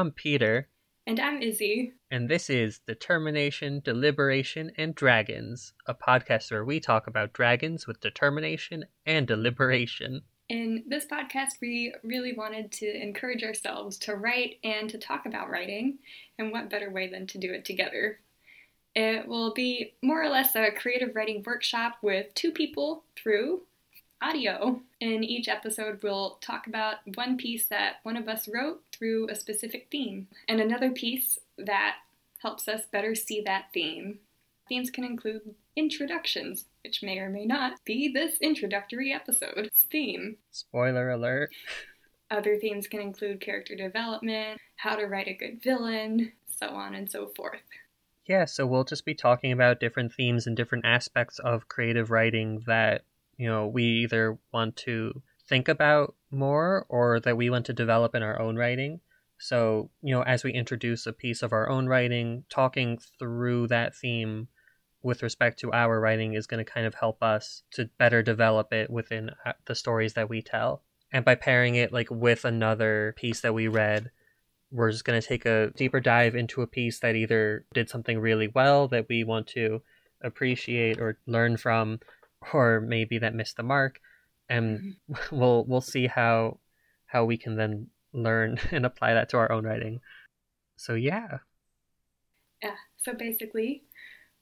I'm Peter. And I'm Izzy. And this is Determination, Deliberation, and Dragons, a podcast where we talk about dragons with determination and deliberation. In this podcast, we really wanted to encourage ourselves to write and to talk about writing, and what better way than to do it together? It will be more or less a creative writing workshop with two people through audio. In each episode, we'll talk about one piece that one of us wrote through a specific theme, and another piece that helps us better see that theme. Themes can include introductions, which may or may not be this introductory episode's theme. Spoiler alert. Other themes can include character development, how to write a good villain, so on and so forth. Yeah, so we'll just be talking about different themes and different aspects of creative writing that you know we either want to think about more or that we want to develop in our own writing. So you know as we introduce a piece of our own writing talking through that theme with respect to our writing is going to kind of help us to better develop it within uh, the stories that we tell. And by pairing it like with another piece that we read we're just going to take a deeper dive into a piece that either did something really well that we want to appreciate or learn from or maybe that missed the mark and we'll we'll see how how we can then learn and apply that to our own writing. So yeah. Yeah so basically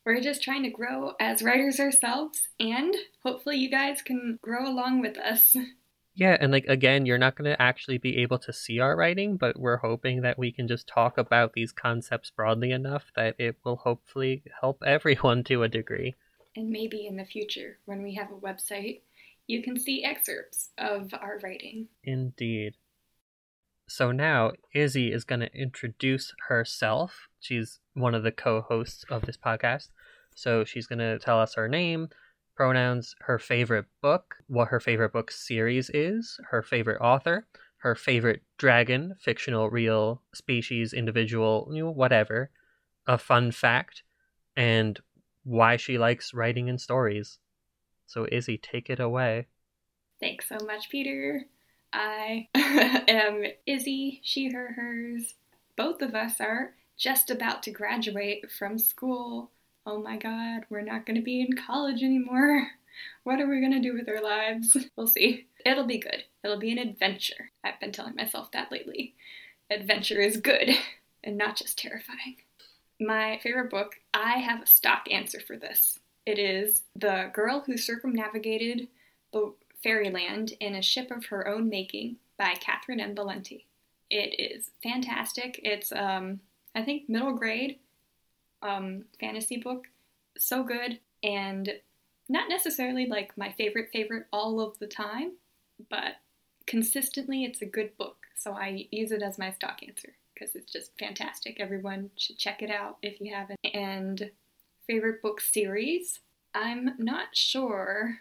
we're just trying to grow as writers ourselves and hopefully you guys can grow along with us. Yeah and like again you're not going to actually be able to see our writing but we're hoping that we can just talk about these concepts broadly enough that it will hopefully help everyone to a degree and maybe in the future, when we have a website, you can see excerpts of our writing. Indeed. So now Izzy is going to introduce herself. She's one of the co hosts of this podcast. So she's going to tell us her name, pronouns, her favorite book, what her favorite book series is, her favorite author, her favorite dragon, fictional, real, species, individual, you know, whatever, a fun fact, and why she likes writing and stories. So, Izzy, take it away. Thanks so much, Peter. I am Izzy, she, her, hers. Both of us are just about to graduate from school. Oh my god, we're not going to be in college anymore. What are we going to do with our lives? We'll see. It'll be good. It'll be an adventure. I've been telling myself that lately. Adventure is good and not just terrifying my favorite book, I have a stock answer for this. It is The Girl Who Circumnavigated Fairyland in a Ship of Her Own Making by Catherynne M. Valente. It is fantastic. It's, um, I think, middle grade um, fantasy book. So good, and not necessarily like my favorite favorite all of the time, but consistently it's a good book. So I use it as my stock answer because it's just fantastic. Everyone should check it out if you haven't. And favorite book series? I'm not sure.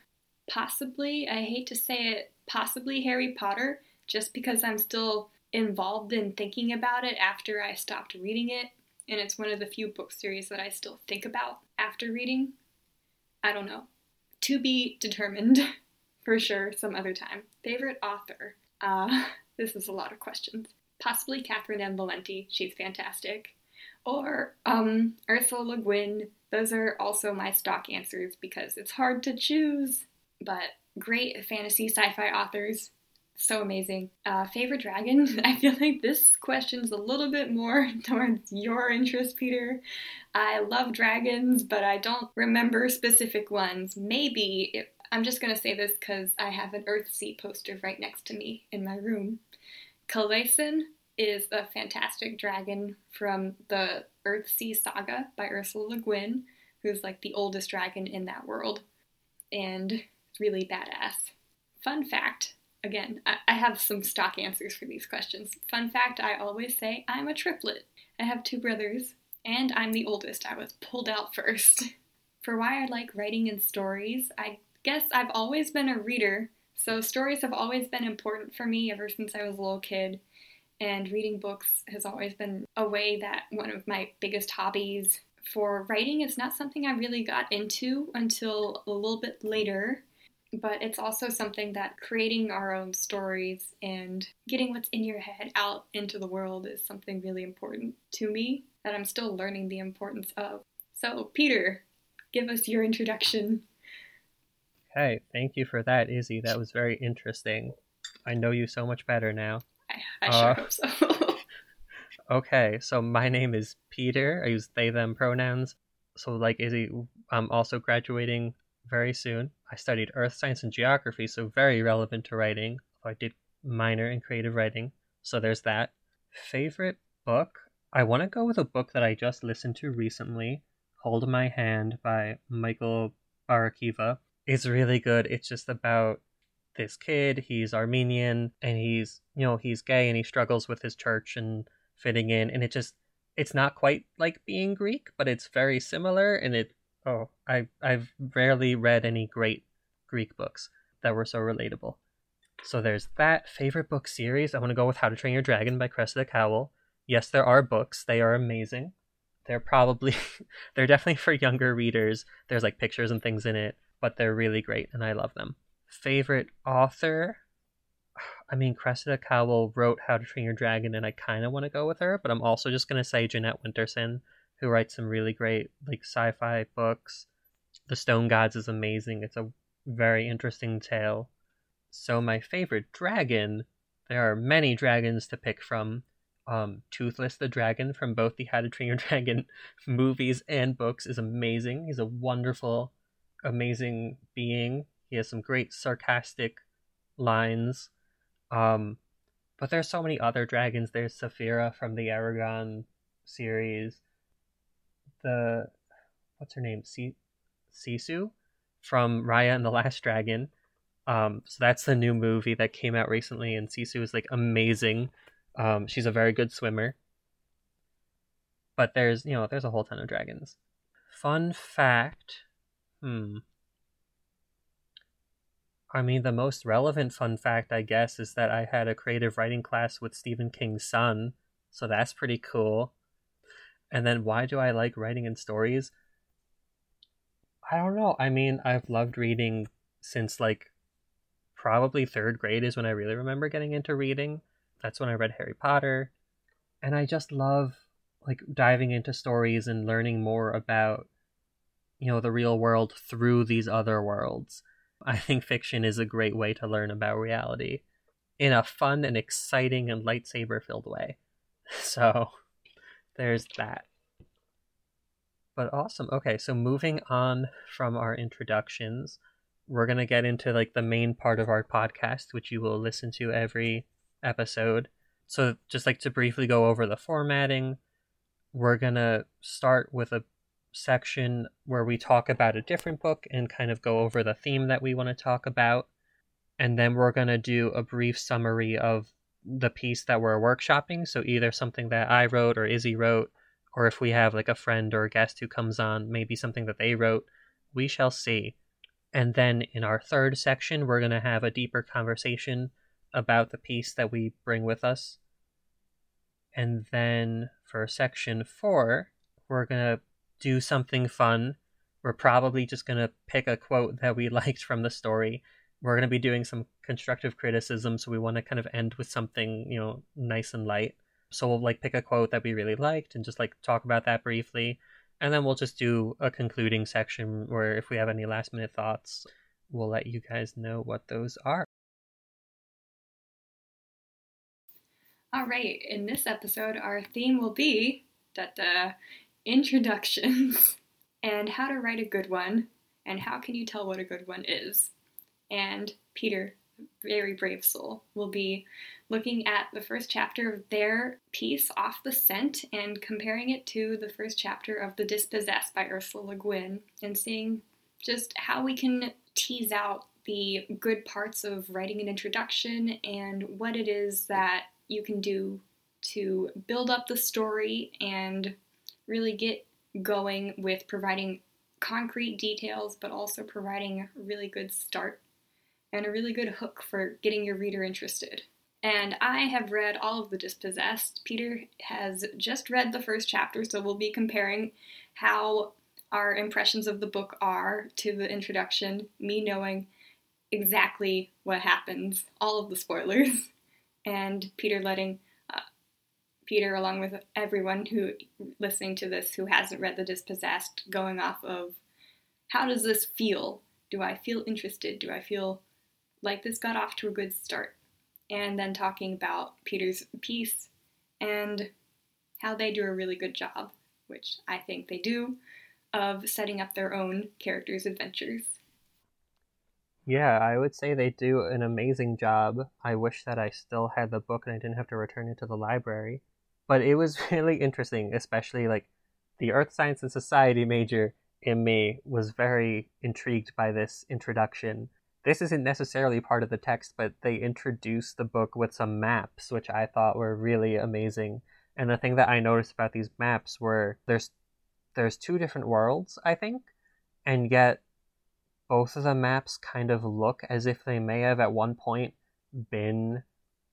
Possibly, I hate to say it, possibly Harry Potter, just because I'm still involved in thinking about it after I stopped reading it. And it's one of the few book series that I still think about after reading. I don't know. To be determined for sure some other time. Favorite author? Uh, this is a lot of questions possibly Catherynne M. Valente. She's fantastic. Or um, Ursula Le Guin. Those are also my stock answers because it's hard to choose. But great fantasy sci fi authors. So amazing. Uh, favorite dragon? I feel like this question's a little bit more towards your interest, Peter. I love dragons, but I don't remember specific ones. Maybe, if, I'm just going to say this because I have an Earthsea poster right next to me in my room. Kalessin is a fantastic dragon from the Earthsea Saga by Ursula Le Guin, who's like the oldest dragon in that world, and really badass. Fun fact again, I, I have some stock answers for these questions. Fun fact I always say I'm a triplet. I have two brothers, and I'm the oldest. I was pulled out first. For why I like writing and stories, I guess I've always been a reader so, stories have always been important for me ever since I was a little kid, and reading books has always been a way that one of my biggest hobbies. For writing, is not something I really got into until a little bit later. but it's also something that creating our own stories and getting what's in your head out into the world is something really important to me that I'm still learning the importance of. So, Peter, give us your introduction. Hey, thank you for that, Izzy. That was very interesting. I know you so much better now. I, I sure uh, hope so. okay, so my name is Peter. I use they, them pronouns. So, like Izzy, I'm also graduating very soon. I studied earth science and geography, so very relevant to writing. I did minor in creative writing, so there's that. Favorite book? I want to go with a book that I just listened to recently, Hold My Hand by Michael Barakiva. It's really good. It's just about this kid. He's Armenian and he's, you know, he's gay and he struggles with his church and fitting in. And it just, it's not quite like being Greek, but it's very similar and it Oh, I I've rarely read any great Greek books that were so relatable. So there's that favorite book series. I want to go with How to Train Your Dragon by Cressida Cowell. Yes, there are books. They are amazing. They're probably they're definitely for younger readers. There's like pictures and things in it, but they're really great and I love them. Favorite author? I mean, Cressida Cowell wrote How to Train Your Dragon, and I kind of want to go with her, but I'm also just going to say Jeanette Winterson who writes some really great like sci-fi books. The Stone Gods is amazing. It's a very interesting tale. So my favorite dragon, there are many dragons to pick from. Um, Toothless the dragon from both the How to Train Your Dragon movies and books is amazing. He's a wonderful, amazing being. He has some great sarcastic lines. Um, but there's so many other dragons. There's Saphira from the Eragon series the what's her name, Sisu from Raya and the Last Dragon. Um, so that's the new movie that came out recently, and Sisu is like amazing. Um, she's a very good swimmer. But there's you know there's a whole ton of dragons. Fun fact, hmm. I mean, the most relevant fun fact, I guess, is that I had a creative writing class with Stephen King's son, so that's pretty cool. And then why do I like writing in stories? I don't know. I mean, I've loved reading since like probably third grade is when I really remember getting into reading. That's when I read Harry Potter. And I just love like diving into stories and learning more about you know the real world through these other worlds. I think fiction is a great way to learn about reality in a fun and exciting and lightsaber filled way. So there's that. But awesome. Okay, so moving on from our introductions, we're going to get into like the main part of our podcast, which you will listen to every episode. So, just like to briefly go over the formatting, we're going to start with a section where we talk about a different book and kind of go over the theme that we want to talk about. And then we're going to do a brief summary of the piece that we're workshopping. So either something that I wrote or Izzy wrote, or if we have like a friend or a guest who comes on, maybe something that they wrote. We shall see. And then in our third section, we're going to have a deeper conversation about the piece that we bring with us. And then for section four, we're going to do something fun. We're probably just going to pick a quote that we liked from the story. We're going to be doing some constructive criticism so we want to kind of end with something you know nice and light. So we'll like pick a quote that we really liked and just like talk about that briefly. And then we'll just do a concluding section where if we have any last minute thoughts we'll let you guys know what those are. All right. In this episode our theme will be that the introductions and how to write a good one and how can you tell what a good one is. And Peter, very brave soul, will be looking at the first chapter of their piece, Off the Scent, and comparing it to the first chapter of The Dispossessed by Ursula Le Guin, and seeing just how we can tease out the good parts of writing an introduction and what it is that you can do to build up the story and really get going with providing concrete details, but also providing a really good start and a really good hook for getting your reader interested. And I have read all of The Dispossessed. Peter has just read the first chapter, so we'll be comparing how our impressions of the book are to the introduction, me knowing exactly what happens, all of the spoilers, and Peter letting Peter, along with everyone who listening to this who hasn't read The Dispossessed, going off of how does this feel? Do I feel interested? Do I feel like this got off to a good start? And then talking about Peter's piece and how they do a really good job, which I think they do, of setting up their own characters' adventures. Yeah, I would say they do an amazing job. I wish that I still had the book and I didn't have to return it to the library. But it was really interesting, especially like the Earth Science and Society major in me was very intrigued by this introduction. This isn't necessarily part of the text, but they introduced the book with some maps, which I thought were really amazing. And the thing that I noticed about these maps were there's there's two different worlds, I think, and yet both of the maps kind of look as if they may have at one point been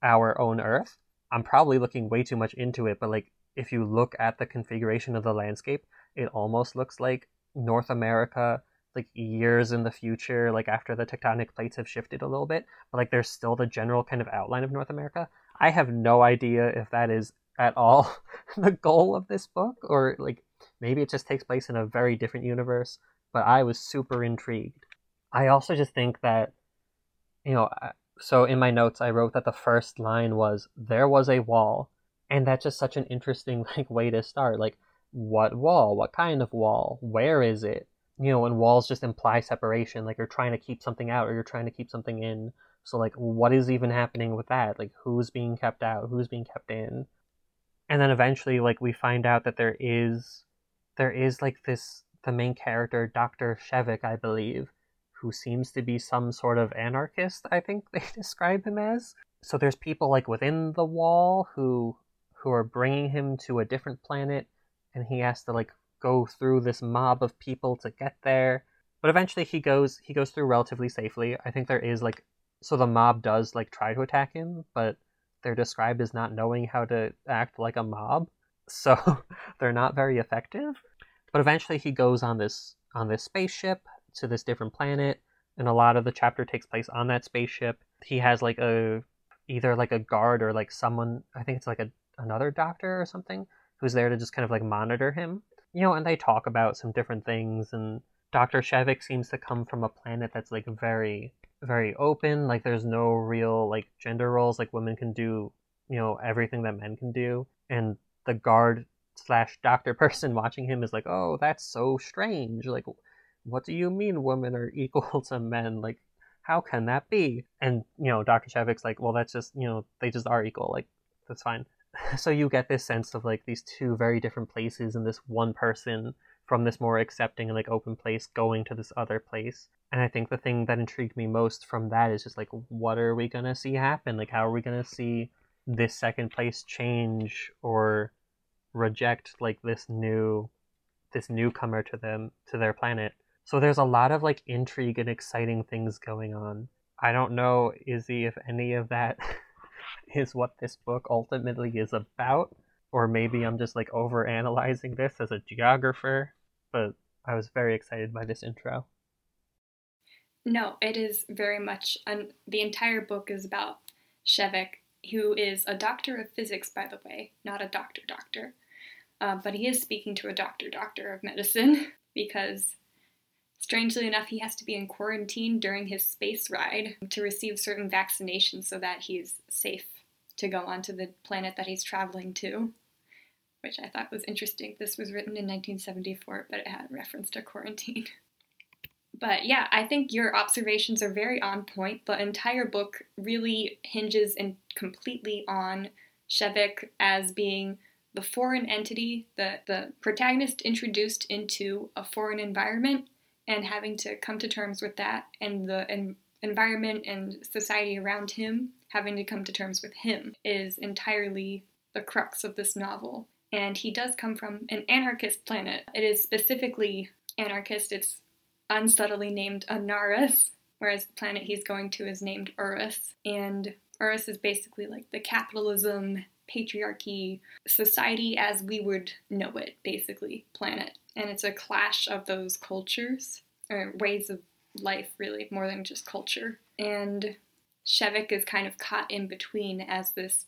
our own Earth. I'm probably looking way too much into it, but like if you look at the configuration of the landscape, it almost looks like North America like years in the future, like after the tectonic plates have shifted a little bit, but like there's still the general kind of outline of North America. I have no idea if that is at all the goal of this book, or like maybe it just takes place in a very different universe, but I was super intrigued. I also just think that, you know, so in my notes, I wrote that the first line was, There was a wall. And that's just such an interesting like way to start. Like, what wall? What kind of wall? Where is it? You know, and walls just imply separation. Like you're trying to keep something out or you're trying to keep something in. So like what is even happening with that? Like who's being kept out? Who's being kept in? And then eventually like we find out that there is there is like this the main character, Dr. Shevek, I believe, who seems to be some sort of anarchist, I think they describe him as. So there's people like within the wall who who are bringing him to a different planet and he has to like go through this mob of people to get there. But eventually he goes he goes through relatively safely. I think there is like so the mob does like try to attack him, but they're described as not knowing how to act like a mob. So they're not very effective. But eventually he goes on this on this spaceship to this different planet, and a lot of the chapter takes place on that spaceship. He has like a either like a guard or like someone I think it's like a another doctor or something who's there to just kind of like monitor him. You know, and they talk about some different things and Dr. Shevek seems to come from a planet that's like very very open, like there's no real like gender roles, like women can do, you know, everything that men can do. And the guard slash doctor person watching him is like, Oh, that's so strange. Like what do you mean women are equal to men? Like, how can that be? And, you know, Dr. Shevek's like, well, that's just, you know, they just are equal. Like, that's fine. So you get this sense of like these two very different places and this one person from this more accepting and like open place going to this other place. And I think the thing that intrigued me most from that is just like, what are we going to see happen? Like, how are we going to see this second place change or reject like this new this newcomer to them to their planet so there's a lot of like intrigue and exciting things going on. I don't know, Izzy, if any of that is what this book ultimately is about, or maybe I'm just like over analyzing this as a geographer, but I was very excited by this intro. No, it is very much, un- the entire book is about Shevek, who is a doctor of physics, by the way, not a doctor doctor. Uh, but he is speaking to a doctor doctor of medicine because Strangely enough, he has to be in quarantine during his space ride to receive certain vaccinations so that he's safe to go onto the planet that he's traveling to, which I thought was interesting. This was written in 1974, but it had reference to quarantine. But yeah, I think your observations are very on point. The entire book really hinges and completely on Shevek as being the foreign entity, the, the protagonist introduced into a foreign environment and having to come to terms with that and the en- environment and society around him having to come to terms with him is entirely the crux of this novel. And he does come from an anarchist planet. It is specifically anarchist, it's unsubtly named Anarres, whereas the planet he's going to is named Urras. And Urras is basically like the capitalism, patriarchy, society as we would know it, basically, planet and it's a clash of those cultures or ways of life, really, more than just culture. And Shevek is kind of caught in between as this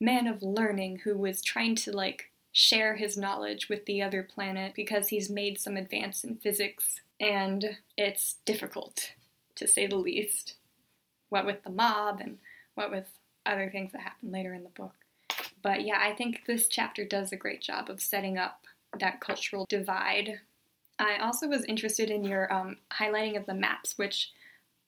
man of learning who was trying to like share his knowledge with the other planet because he's made some advance in physics and it's difficult to say the least. What with the mob and what with other things that happen later in the book. But yeah, I think this chapter does a great job of setting up that cultural divide. I also was interested in your um, highlighting of the maps, which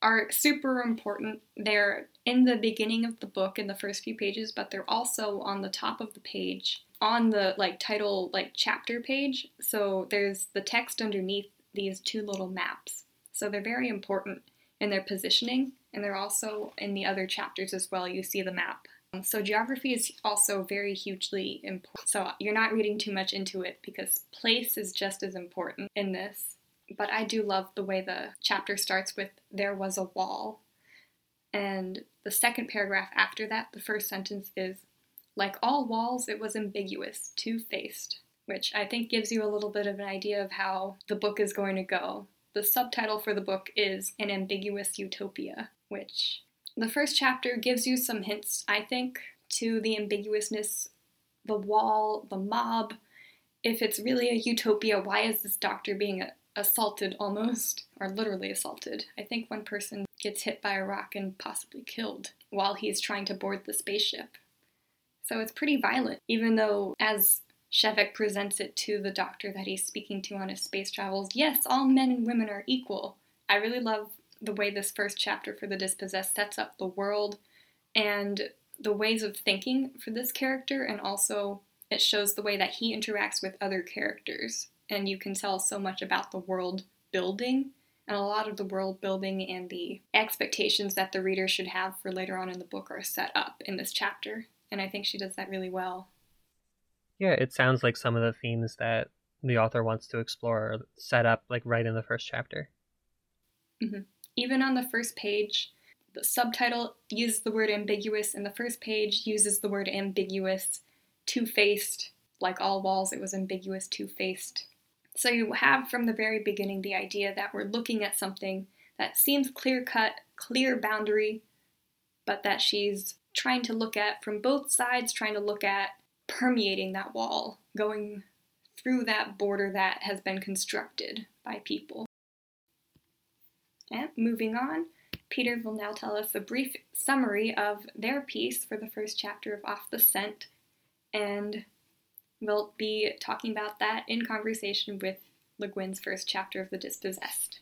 are super important. They're in the beginning of the book in the first few pages, but they're also on the top of the page on the like title like chapter page. So there's the text underneath these two little maps. So they're very important in their positioning and they're also in the other chapters as well. You see the map. Um, so geography is also very hugely important. So you're not reading too much into it because place is just as important in this. But I do love the way the chapter starts with there was a wall. And the second paragraph after that, the first sentence is like all walls, it was ambiguous, two faced, which I think gives you a little bit of an idea of how the book is going to go. The subtitle for the book is An Ambiguous Utopia, which the first chapter gives you some hints, I think, to the ambiguousness, the wall, the mob. If it's really a utopia, why is this doctor being assaulted almost, or literally assaulted? I think one person gets hit by a rock and possibly killed while he's trying to board the spaceship. So it's pretty violent, even though, as Shevek presents it to the doctor that he's speaking to on his space travels, yes, all men and women are equal. I really love the way this first chapter for The Dispossessed sets up the world and the ways of thinking for this character, and also it shows the way that he interacts with other characters. And you can tell so much about the world building and a lot of the world building and the expectations that the reader should have for later on in the book are set up in this chapter. And I think she does that really well. Yeah, it sounds like some of the themes that the author wants to explore are set up like right in the first chapter. Mm-hmm even on the first page, the subtitle uses the word ambiguous, and the first page uses the word ambiguous, two faced. Like all walls, it was ambiguous, two faced. So you have from the very beginning the idea that we're looking at something that seems clear cut, clear boundary, but that she's trying to look at from both sides, trying to look at permeating that wall, going through that border that has been constructed by people. Moving on, Peter will now tell us a brief summary of their piece for the first chapter of Off the Scent, and we'll be talking about that in conversation with Le Guin's first chapter of The Dispossessed.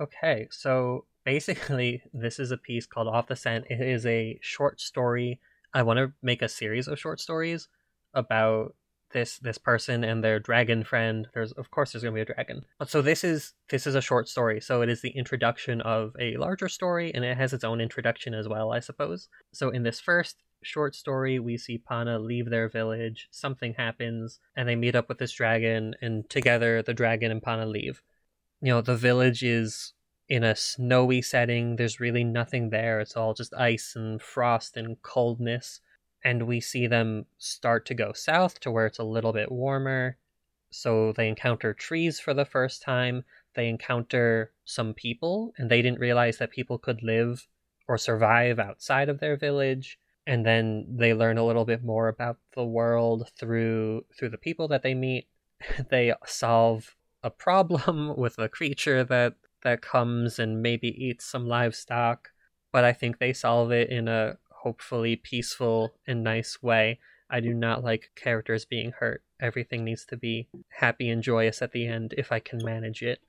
Okay, so basically, this is a piece called Off the Scent. It is a short story. I want to make a series of short stories about this this person and their dragon friend. There's of course there's gonna be a dragon. But so this is this is a short story. So it is the introduction of a larger story, and it has its own introduction as well, I suppose. So in this first short story, we see Pana leave their village. Something happens, and they meet up with this dragon, and together the dragon and Pana leave. You know, the village is in a snowy setting. There's really nothing there. It's all just ice and frost and coldness and we see them start to go south to where it's a little bit warmer. So they encounter trees for the first time. They encounter some people, and they didn't realize that people could live or survive outside of their village. And then they learn a little bit more about the world through through the people that they meet. they solve a problem with a creature that that comes and maybe eats some livestock, but I think they solve it in a hopefully peaceful and nice way. I do not like characters being hurt. Everything needs to be happy and joyous at the end if I can manage it.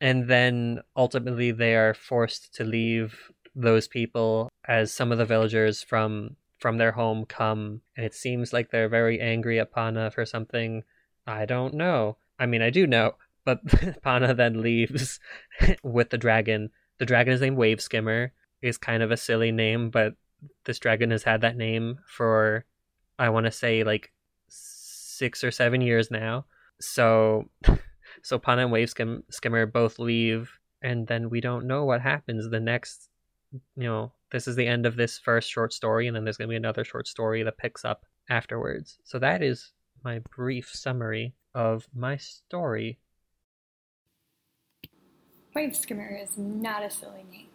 And then ultimately they are forced to leave those people as some of the villagers from from their home come and it seems like they're very angry at Pana for something I don't know. I mean I do know, but Pana then leaves with the dragon. The dragon is named Wave Skimmer. Is kind of a silly name, but this dragon has had that name for I want to say like six or seven years now. So, so Pana and Wave Skim, Skimmer both leave, and then we don't know what happens. The next, you know, this is the end of this first short story, and then there's going to be another short story that picks up afterwards. So that is my brief summary of my story. Wave Skimmer is not a silly name.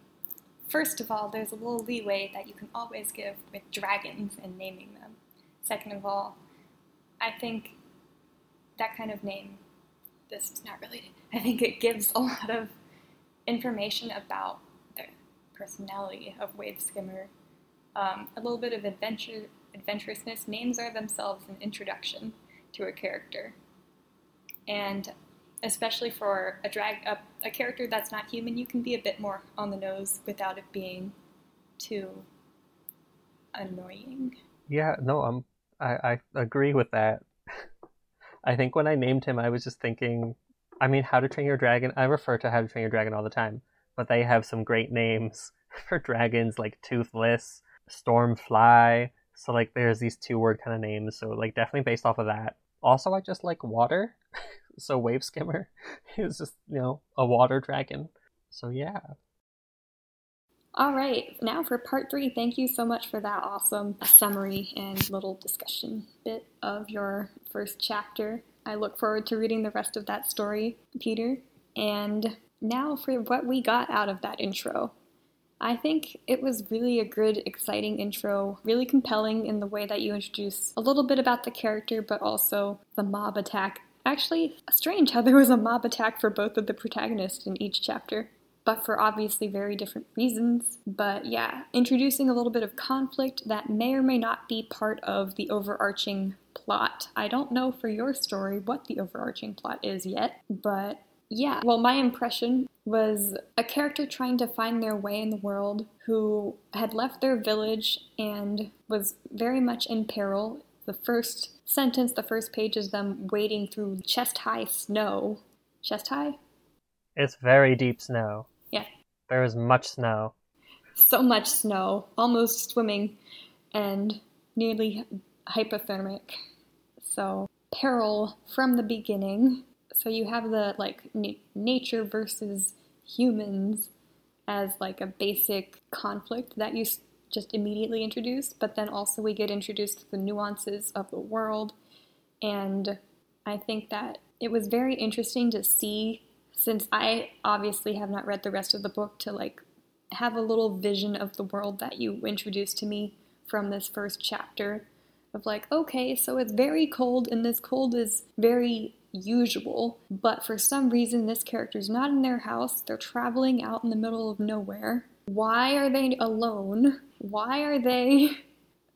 First of all, there's a little leeway that you can always give with dragons and naming them. Second of all, I think that kind of name, this is not related, I think it gives a lot of information about the personality of Wave Skimmer. Um, a little bit of adventure, adventurousness. Names are themselves an introduction to a character. And especially for a drag a, a character that's not human, you can be a bit more on the nose without it being too annoying. Yeah, no, I'm I, I agree with that. I think when I named him, I was just thinking, I mean, How to Train Your Dragon. I refer to How to Train Your Dragon all the time, but they have some great names for dragons like Toothless, Stormfly. So like, there's these two word kind of names. So like, definitely based off of that. Also, I just like water. so Wave Skimmer is just you know a water dragon. So yeah. All right, now for part three. Thank you so much for that awesome summary and little discussion bit of your first chapter. I look forward to reading the rest of that story, Peter. And now for what we got out of that intro. I think it was really a good, exciting intro, really compelling in the way that you introduce a little bit about the character, but also the mob attack Actually, strange how there was a mob attack for both of the protagonists in each chapter, but for obviously very different reasons. But yeah, introducing a little bit of conflict that may or may not be part of the overarching plot. I don't know for your story what the overarching plot is yet, but yeah, well, my impression was a character trying to find their way in the world who had left their village and was very much in peril the first sentence, the first page is them wading through chest high snow. Chest high? It's very deep snow. Yeah. There is much snow. So much snow, almost swimming, and nearly hypothermic. So, peril from the beginning. So, you have the like n- nature versus humans as like a basic conflict that you just immediately introduced, but then also we get introduced to the nuances of the world. And I think that it was very interesting to see, since I obviously have not read the rest of the book, to like have a little vision of the world that you introduced to me from this first chapter of like, okay, so it's very cold, and this cold is very usual, but for some reason, this character's not in their house. They're traveling out in the middle of nowhere. Why are they alone? why are they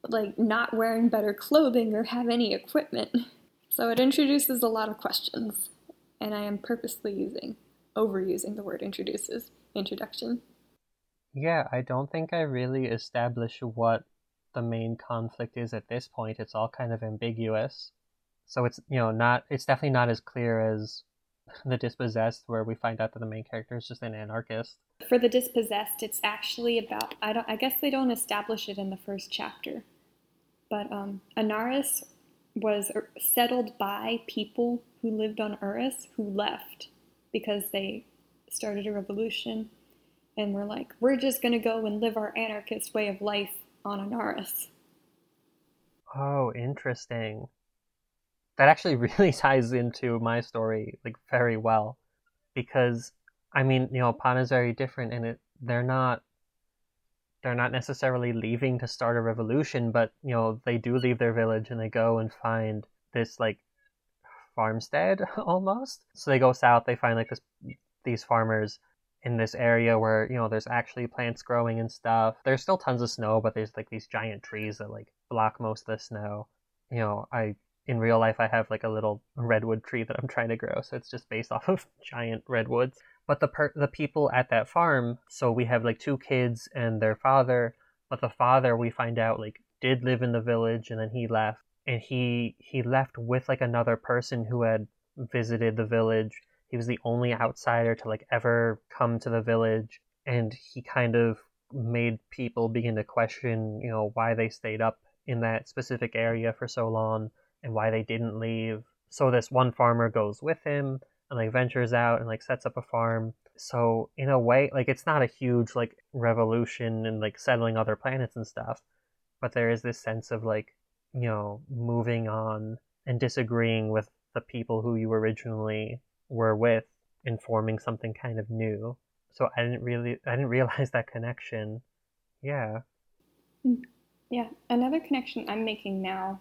like not wearing better clothing or have any equipment? So it introduces a lot of questions, and I am purposely using overusing the word introduces introduction. Yeah, I don't think I really establish what the main conflict is at this point. It's all kind of ambiguous. So it's you know not it's definitely not as clear as the dispossessed where we find out that the main character is just an anarchist for the dispossessed, it's actually about I don't I guess they don't establish it in the first chapter, but um, Anarres was er, settled by people who lived on Urras who left because they started a revolution and were like, we're just gonna go and live our anarchist way of life on Anarres. Oh, interesting. That actually really ties into my story like very well because I mean, you know, Pan is very different, and it they're not they're not necessarily leaving to start a revolution, but you know, they do leave their village and they go and find this like farmstead almost. So they go south, they find like this these farmers in this area where you know there's actually plants growing and stuff. There's still tons of snow, but there's like these giant trees that like block most of the snow. You know, I in real life I have like a little redwood tree that I'm trying to grow, so it's just based off of giant redwoods. But the per- the people at that farm, so we have like two kids and their father. But the father, we find out like did live in the village, and then he left, and he he left with like another person who had visited the village. He was the only outsider to like ever come to the village, and he kind of made people begin to question, you know, why they stayed up in that specific area for so long and why they didn't leave. So this one farmer goes with him and like ventures out and like sets up a farm. So in a way, like it's not a huge like revolution and like settling other planets and stuff, but there is this sense of like you know moving on and disagreeing with the people who you originally were with and forming something kind of new. So I didn't really I didn't realize that connection. Yeah. Hmm. Yeah. Another connection I'm making now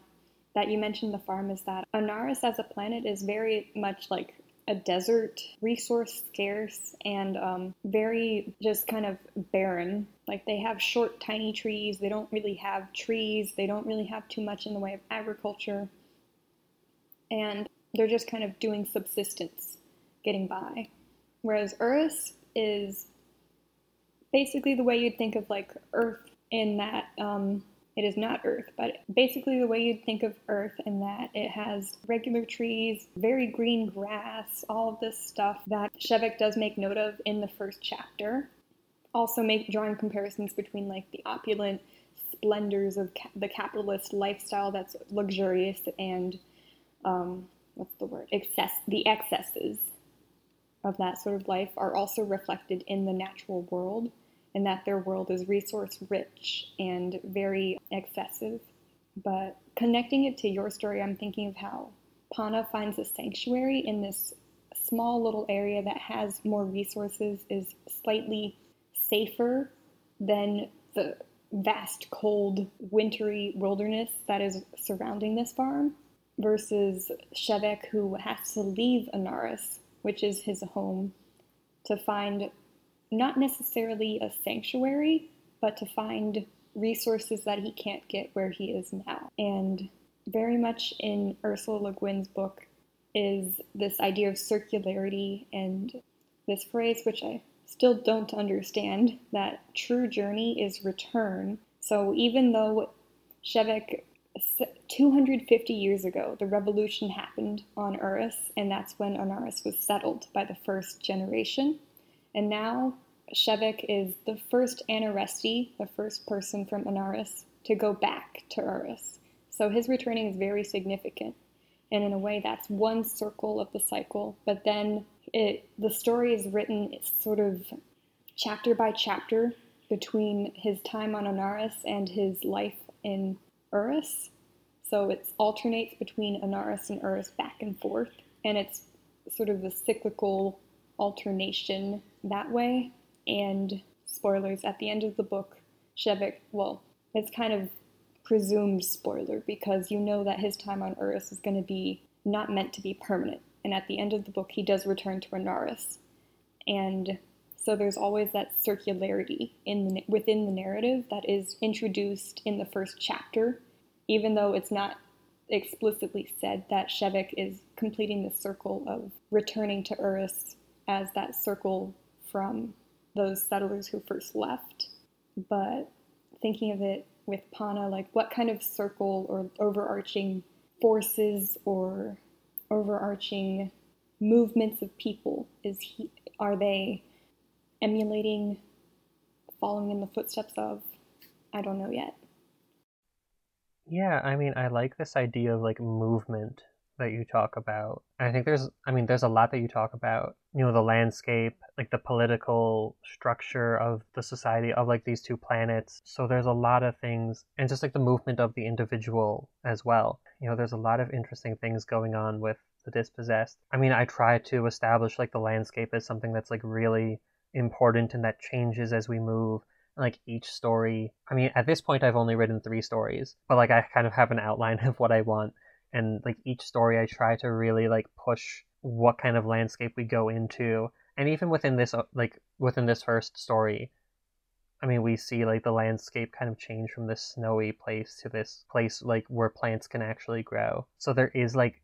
that you mentioned the farm is that Anarres as a planet is very much like a desert, resource scarce, and um, very just kind of barren. Like they have short, tiny trees. They don't really have trees. They don't really have too much in the way of agriculture. And they're just kind of doing subsistence, getting by. Whereas Earth is basically the way you'd think of like Earth in that um, it is not Earth, but basically the way you'd think of Earth in that it has regular trees, very green grass, all of this stuff that Shevek does make note of in the first chapter. Also, make drawing comparisons between like the opulent splendors of ca- the capitalist lifestyle that's luxurious and um, what's the word? Excess. The excesses of that sort of life are also reflected in the natural world and that their world is resource rich and very excessive. But connecting it to your story, I'm thinking of how Pana finds a sanctuary in this small little area that has more resources, is slightly safer than the vast, cold, wintry wilderness that is surrounding this farm, versus Shevek, who has to leave Anarres, which is his home, to find not necessarily a sanctuary, but to find resources that he can't get where he is now. And very much in Ursula Le Guin's book is this idea of circularity and this phrase, which I still don't understand, that true journey is return. So even though Shevek 250 years ago, the revolution happened on Earth, and that's when Anarres was settled by the first generation. And now Shevek is the first Anarresti, the first person from Anarres, to go back to Urras. So his returning is very significant. And in a way, that's one circle of the cycle. But then it, the story is written sort of chapter by chapter between his time on Anarres and his life in Urras. So it alternates between Anarres and Urras back and forth. And it's sort of a cyclical alternation that way. And spoilers, at the end of the book, Shevek, well, it's kind of presumed spoiler because you know that his time on Urras is going to be not meant to be permanent. And at the end of the book, he does return to Anarres. And so there's always that circularity in the, within the narrative that is introduced in the first chapter, even though it's not explicitly said that Shevek is completing the circle of returning to Urras as that circle from those settlers who first left. But thinking of it with Pana, like what kind of circle or overarching forces or overarching movements of people is he are they emulating following in the footsteps of i don't know yet yeah i mean i like this idea of like movement that you talk about. I think there's, I mean, there's a lot that you talk about. You know, the landscape, like the political structure of the society of like these two planets. So there's a lot of things, and just like the movement of the individual as well. You know, there's a lot of interesting things going on with the dispossessed. I mean, I try to establish like the landscape as something that's like really important and that changes as we move like each story. I mean, at this point, I've only written three stories, but like I kind of have an outline of what I want and like each story i try to really like push what kind of landscape we go into. And even within this uh, like within this first story i mean we see like the landscape kind of change from this snowy place to this place like where plants can actually grow. So there is like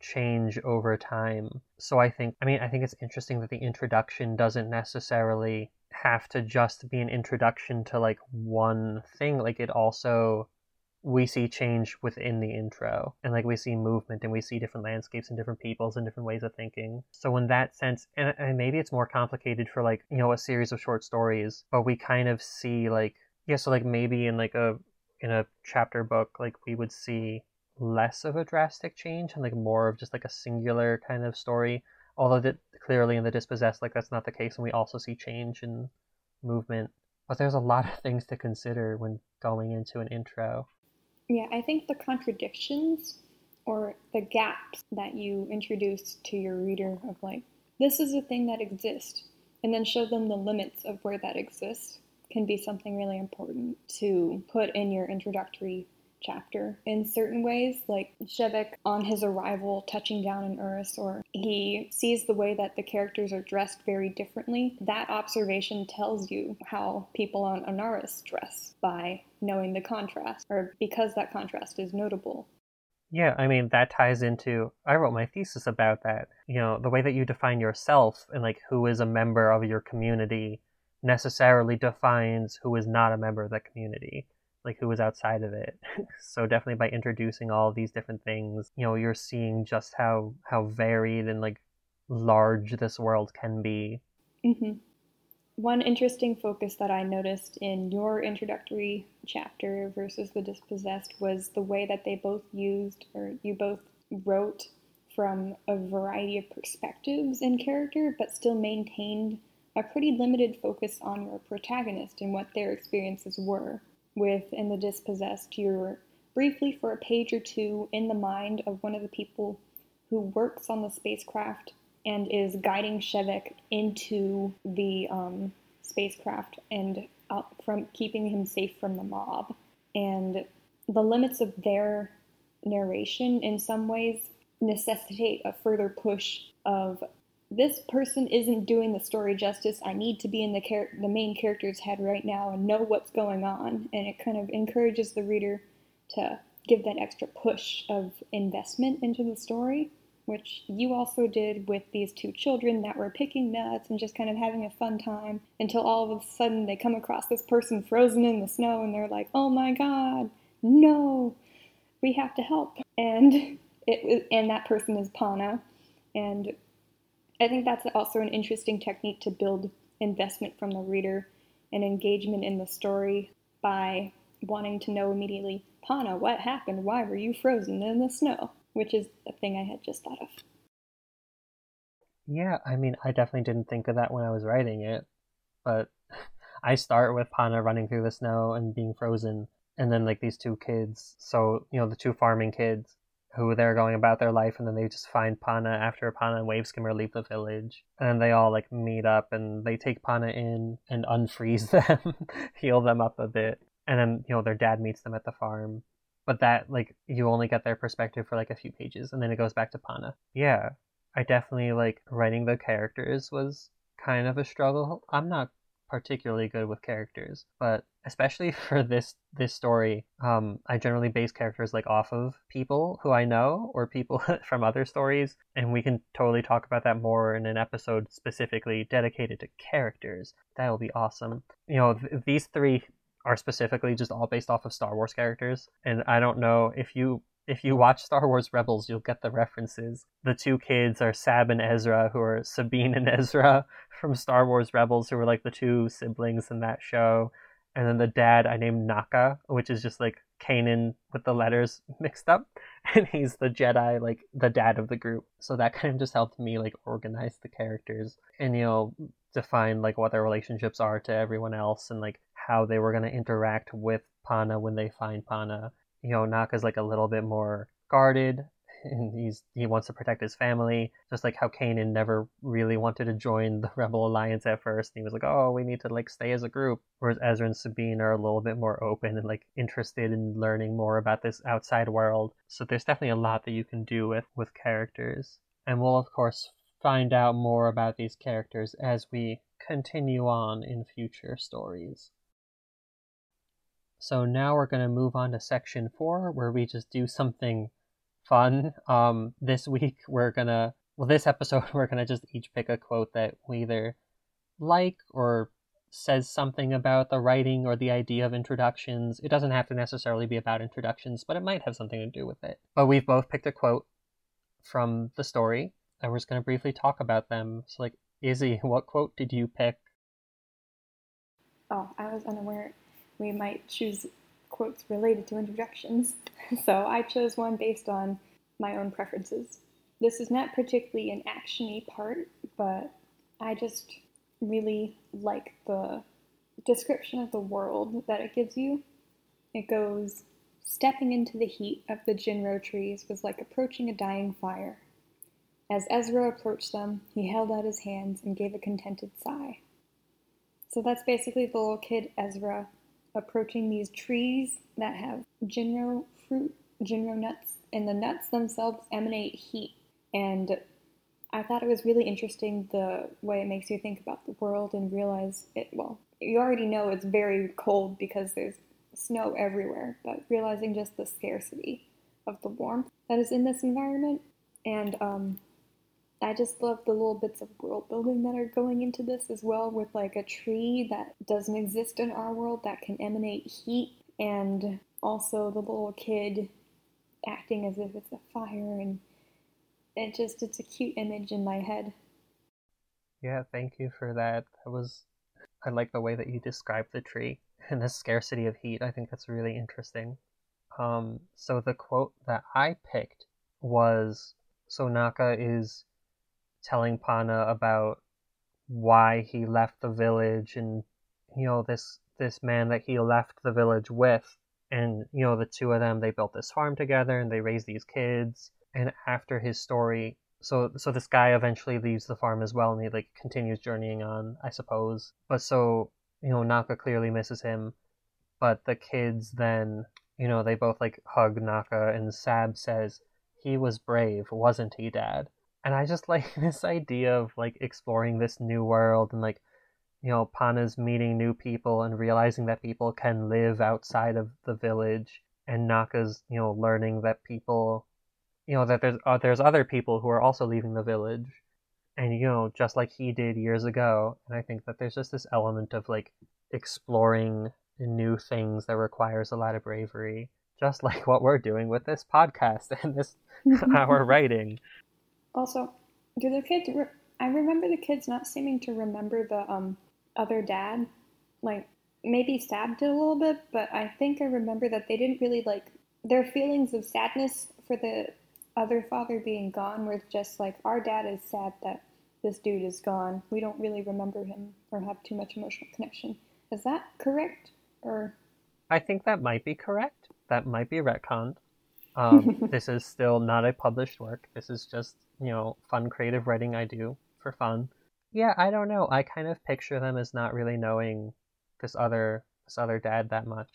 change over time. So i think i mean i think it's interesting that the introduction doesn't necessarily have to just be an introduction to like one thing. Like it also we see change within the intro and like we see movement and we see different landscapes and different peoples and different ways of thinking. So in that sense and, and maybe it's more complicated for like you know a series of short stories but we kind of see like yeah so like maybe in like a in a chapter book like we would see less of a drastic change and like more of just like a singular kind of story although that clearly in the dispossessed like that's not the case and we also see change and movement. But there's a lot of things to consider when going into an intro yeah, I think the contradictions or the gaps that you introduce to your reader of like, this is a thing that exists, and then show them the limits of where that exists can be something really important to put in your introductory chapter in certain ways, like Shevek on his arrival touching down in Urras, or he sees the way that the characters are dressed very differently. That observation tells you how people on Anarres dress by knowing the contrast, or because that contrast is notable. Yeah, I mean, that ties into. I wrote my thesis about that. You know, the way that you define yourself and like who is a member of your community necessarily defines who is not a member of that community like who was outside of it so definitely by introducing all these different things you know you're seeing just how how varied and like large this world can be mm-hmm. one interesting focus that i noticed in your introductory chapter versus the dispossessed was the way that they both used or you both wrote from a variety of perspectives and character but still maintained a pretty limited focus on your protagonist and what their experiences were. With In the Dispossessed, you're briefly for a page or two in the mind of one of the people who works on the spacecraft and is guiding Shevek into the um, spacecraft and from keeping him safe from the mob. And the limits of their narration, in some ways, necessitate a further push of this person isn't doing the story justice. I need to be in the char- the main character's head right now and know what's going on, and it kind of encourages the reader to give that extra push of investment into the story, which you also did with these two children that were picking nuts and just kind of having a fun time until all of a sudden they come across this person frozen in the snow and they're like, "Oh my god, no, we have to help!" And it and that person is Pana, and I think that's also an interesting technique to build investment from the reader and engagement in the story by wanting to know immediately, Pana, what happened? Why were you frozen in the snow? Which is a thing I had just thought of. Yeah, I mean, I definitely didn't think of that when I was writing it, but I start with Pana running through the snow and being frozen, and then like these two kids. So you know, the two farming kids who they're going about their life, and then they just find Pana after Pana and Wave Skimmer leave the village, and then they all like meet up and they take Pana in and unfreeze them, heal them up a bit, and then you know their dad meets them at the farm, but that like you only get their perspective for like a few pages, and then it goes back to Pana. Yeah, I definitely like writing the characters was kind of a struggle. I'm not particularly good with characters, but especially for this this story, um, I generally base characters like off of people who I know or people from other stories, and we can totally talk about that more in an episode specifically dedicated to characters. That will be awesome. You know, th- these three are specifically just all based off of Star Wars characters, and I don't know if you if you watch Star Wars Rebels, you'll get the references. The two kids are Sab and Ezra, who are Sabine and Ezra from Star Wars Rebels, who were like the two siblings in that show. And then the dad I named Naka, which is just like Kanan with the letters mixed up. And he's the Jedi, like the dad of the group. So that kind of just helped me like organize the characters and, you know, define like what their relationships are to everyone else and like how they were going to interact with Pana when they find Pana you know, Naka's like a little bit more guarded and he's he wants to protect his family, just like how Kanan never really wanted to join the Rebel Alliance at first. He was like, "Oh, we need to like stay as a group." Whereas Ezra and Sabine are a little bit more open and like interested in learning more about this outside world. So there's definitely a lot that you can do with with characters, and we'll of course find out more about these characters as we continue on in future stories. So now we're going to move on to section four, where we just do something fun. Um, this week we're gonna, well, this episode we're gonna just each pick a quote that we either like or says something about the writing or the idea of introductions. It doesn't have to necessarily be about introductions, but it might have something to do with it. But we've both picked a quote from the story, and we're just going to briefly talk about them. So, like, Izzy, what quote did you pick? Oh, I was unaware we might choose quotes related to introductions. so I chose one based on my own preferences. This is not particularly an actiony part, but I just really like the description of the world that it gives you. It goes, Stepping into the heat of the Jinro trees was like approaching a dying fire. As Ezra approached them, he held out his hands and gave a contented sigh. So that's basically the little kid Ezra approaching these trees that have Jinro fruit, Jinro nuts, and the nuts themselves emanate heat. And I thought it was really interesting the way it makes you think about the world and realize it. Well, you already know it's very cold because there's snow everywhere, but realizing just the scarcity of the warmth that is in this environment. And um, I just love the little bits of world building that are going into this as well, with like a tree that doesn't exist in our world that can emanate heat, and also the little kid acting as if it's a fire and it just it's a cute image in my head. Yeah, thank you for that. That was I like the way that you described the tree and the scarcity of heat. I think that's really interesting. Um, so the quote that I picked was so Naka is telling Pana about why he left the village and you know this this man that he left the village with. And you know the two of them they built this farm together and they raised these kids. And after his story so so this guy eventually leaves the farm as well and he like continues journeying on i suppose. But so you know naka clearly misses him. But the kids then you know they both like hug naka and sab says he was brave wasn't he dad and i just like this idea of like exploring this new world and like you know pana's meeting new people and realizing that people can live outside of the village and naka's you know learning that people you know that there's uh, there's other people who are also leaving the village. And you know just like he did years ago and i think that there's just this element of like exploring new things that requires a lot of bravery just like what we're doing with this podcast and this our writing also do the kids re- i remember the kids not seeming to remember the um other dad like maybe stabbed it a little bit but i think i remember that they didn't really like their feelings of sadness for the other father being gone was just like our dad is sad that this dude is gone. We don't really remember him or have too much emotional connection. Is that correct? Or I think that might be correct. That might be retconned. Um, this is still not a published work. This is just you know fun creative writing I do for fun. Yeah, I don't know. I kind of picture them as not really knowing this other this other dad that much.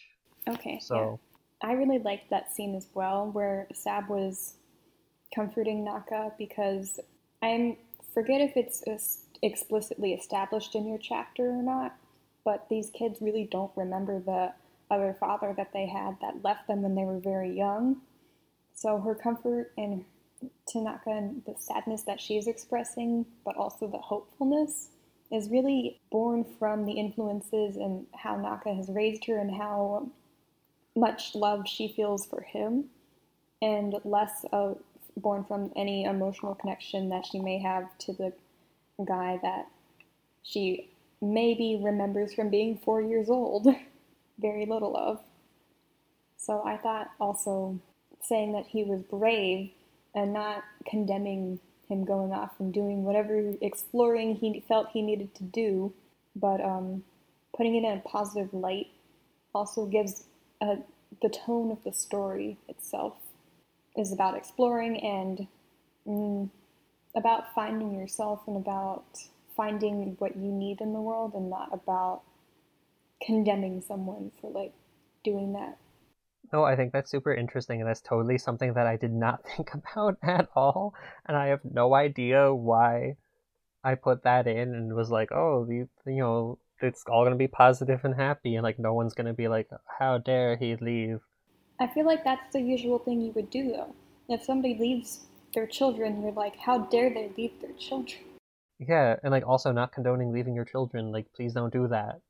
Okay. So yeah. I really liked that scene as well, where Sab was comforting Naka because I forget if it's explicitly established in your chapter or not, but these kids really don't remember the other father that they had that left them when they were very young. So her comfort and Tanaka and the sadness that she's expressing, but also the hopefulness, is really born from the influences and how Naka has raised her and how much love she feels for him, and less of born from any emotional connection that she may have to the guy that she maybe remembers from being four years old, very little of. So I thought also saying that he was brave and not condemning him going off and doing whatever exploring he felt he needed to do, but um, putting it in a positive light also gives a, the tone of the story itself is about exploring and mm, about finding yourself and about finding what you need in the world and not about condemning someone for like doing that. No, I think that's super interesting, and that's totally something that I did not think about at all, and I have no idea why I put that in and was like, oh, the you know, it's all gonna be positive and happy, and like no one's gonna be like, how dare he leave? I feel like that's the usual thing you would do, though. If somebody leaves their children, you're like, how dare they leave their children? Yeah, and like also not condoning leaving your children. Like, please don't do that.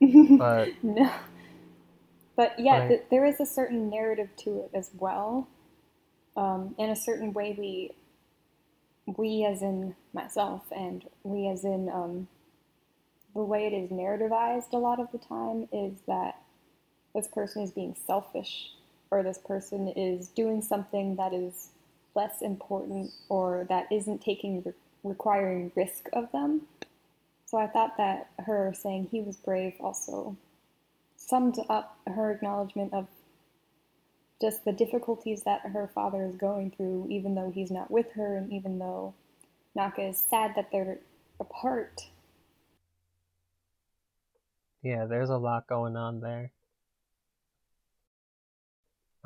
but no. But yeah, th- there is a certain narrative to it as well. Um, in a certain way, we, we as in myself, and we as in um, the way it is narrativized a lot of the time is that this person is being selfish or this person is doing something that is less important or that isn't taking re- requiring risk of them. So I thought that her saying he was brave also summed up her acknowledgement of just the difficulties that her father is going through, even though he's not with her, and even though Naka is sad that they're apart. Yeah, there's a lot going on there.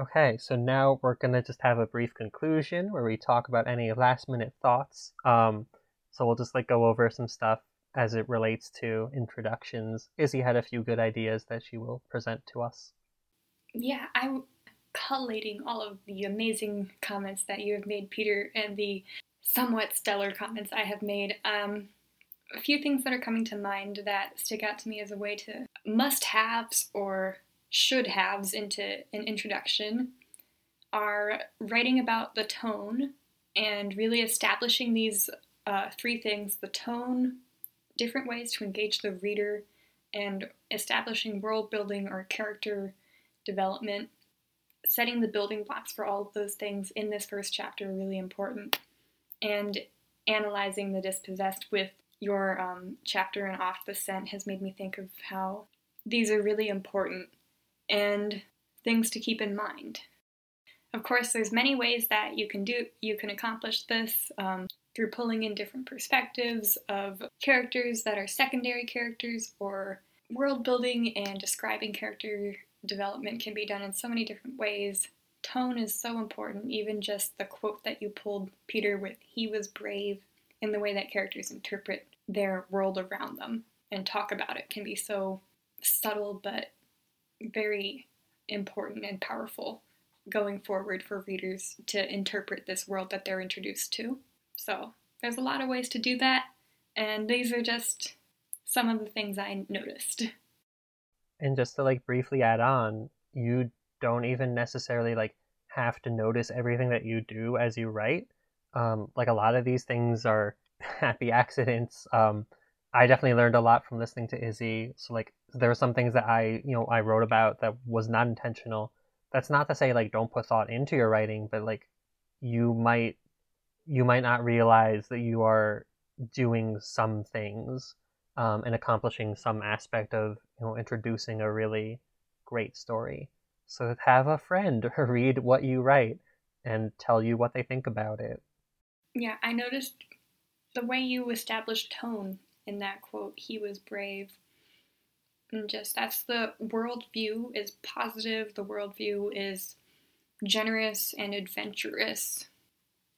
Okay, so now we're gonna just have a brief conclusion where we talk about any last minute thoughts. Um, so we'll just like go over some stuff as it relates to introductions. Izzy had a few good ideas that she will present to us. Yeah, I'm collating all of the amazing comments that you have made, Peter, and the somewhat stellar comments I have made. Um, a few things that are coming to mind that stick out to me as a way to must haves or should haves into an introduction are writing about the tone and really establishing these uh, three things the tone, different ways to engage the reader, and establishing world building or character development. Setting the building blocks for all of those things in this first chapter are really important. And analyzing the dispossessed with your um, chapter and Off the Scent has made me think of how these are really important and things to keep in mind. Of course, there's many ways that you can do you can accomplish this um, through pulling in different perspectives of characters that are secondary characters, or world building and describing character development can be done in so many different ways. Tone is so important, even just the quote that you pulled Peter with, he was brave, in the way that characters interpret their world around them and talk about it can be so subtle but very important and powerful going forward for readers to interpret this world that they're introduced to. So, there's a lot of ways to do that, and these are just some of the things I noticed. And just to like briefly add on, you don't even necessarily like have to notice everything that you do as you write. Um, like a lot of these things are happy accidents. Um, I definitely learned a lot from listening to Izzy. So like there were some things that I you know I wrote about that was not intentional. That's not to say like don't put thought into your writing, but like you might you might not realize that you are doing some things um, and accomplishing some aspect of you know introducing a really great story. So have a friend read what you write and tell you what they think about it. Yeah, I noticed the way you established tone in that quote, he was brave. And just that's the worldview is positive, the worldview is generous and adventurous.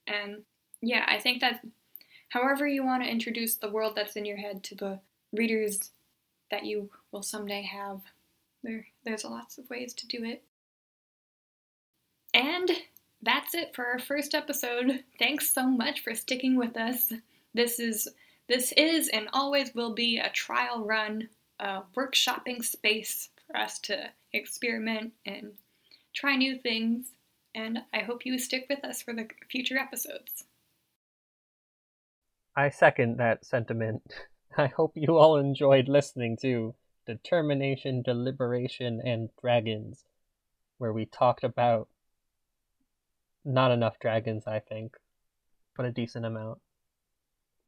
And yeah, I think that however you want to introduce the world that's in your head to the readers that you will someday have, there there's lots of ways to do it. And that's it for our first episode. Thanks so much for sticking with us. This is this is and always will be a trial run, a workshopping space for us to experiment and try new things. And I hope you stick with us for the future episodes. I second that sentiment. I hope you all enjoyed listening to Determination, Deliberation, and Dragons, where we talked about not enough dragons, I think, but a decent amount.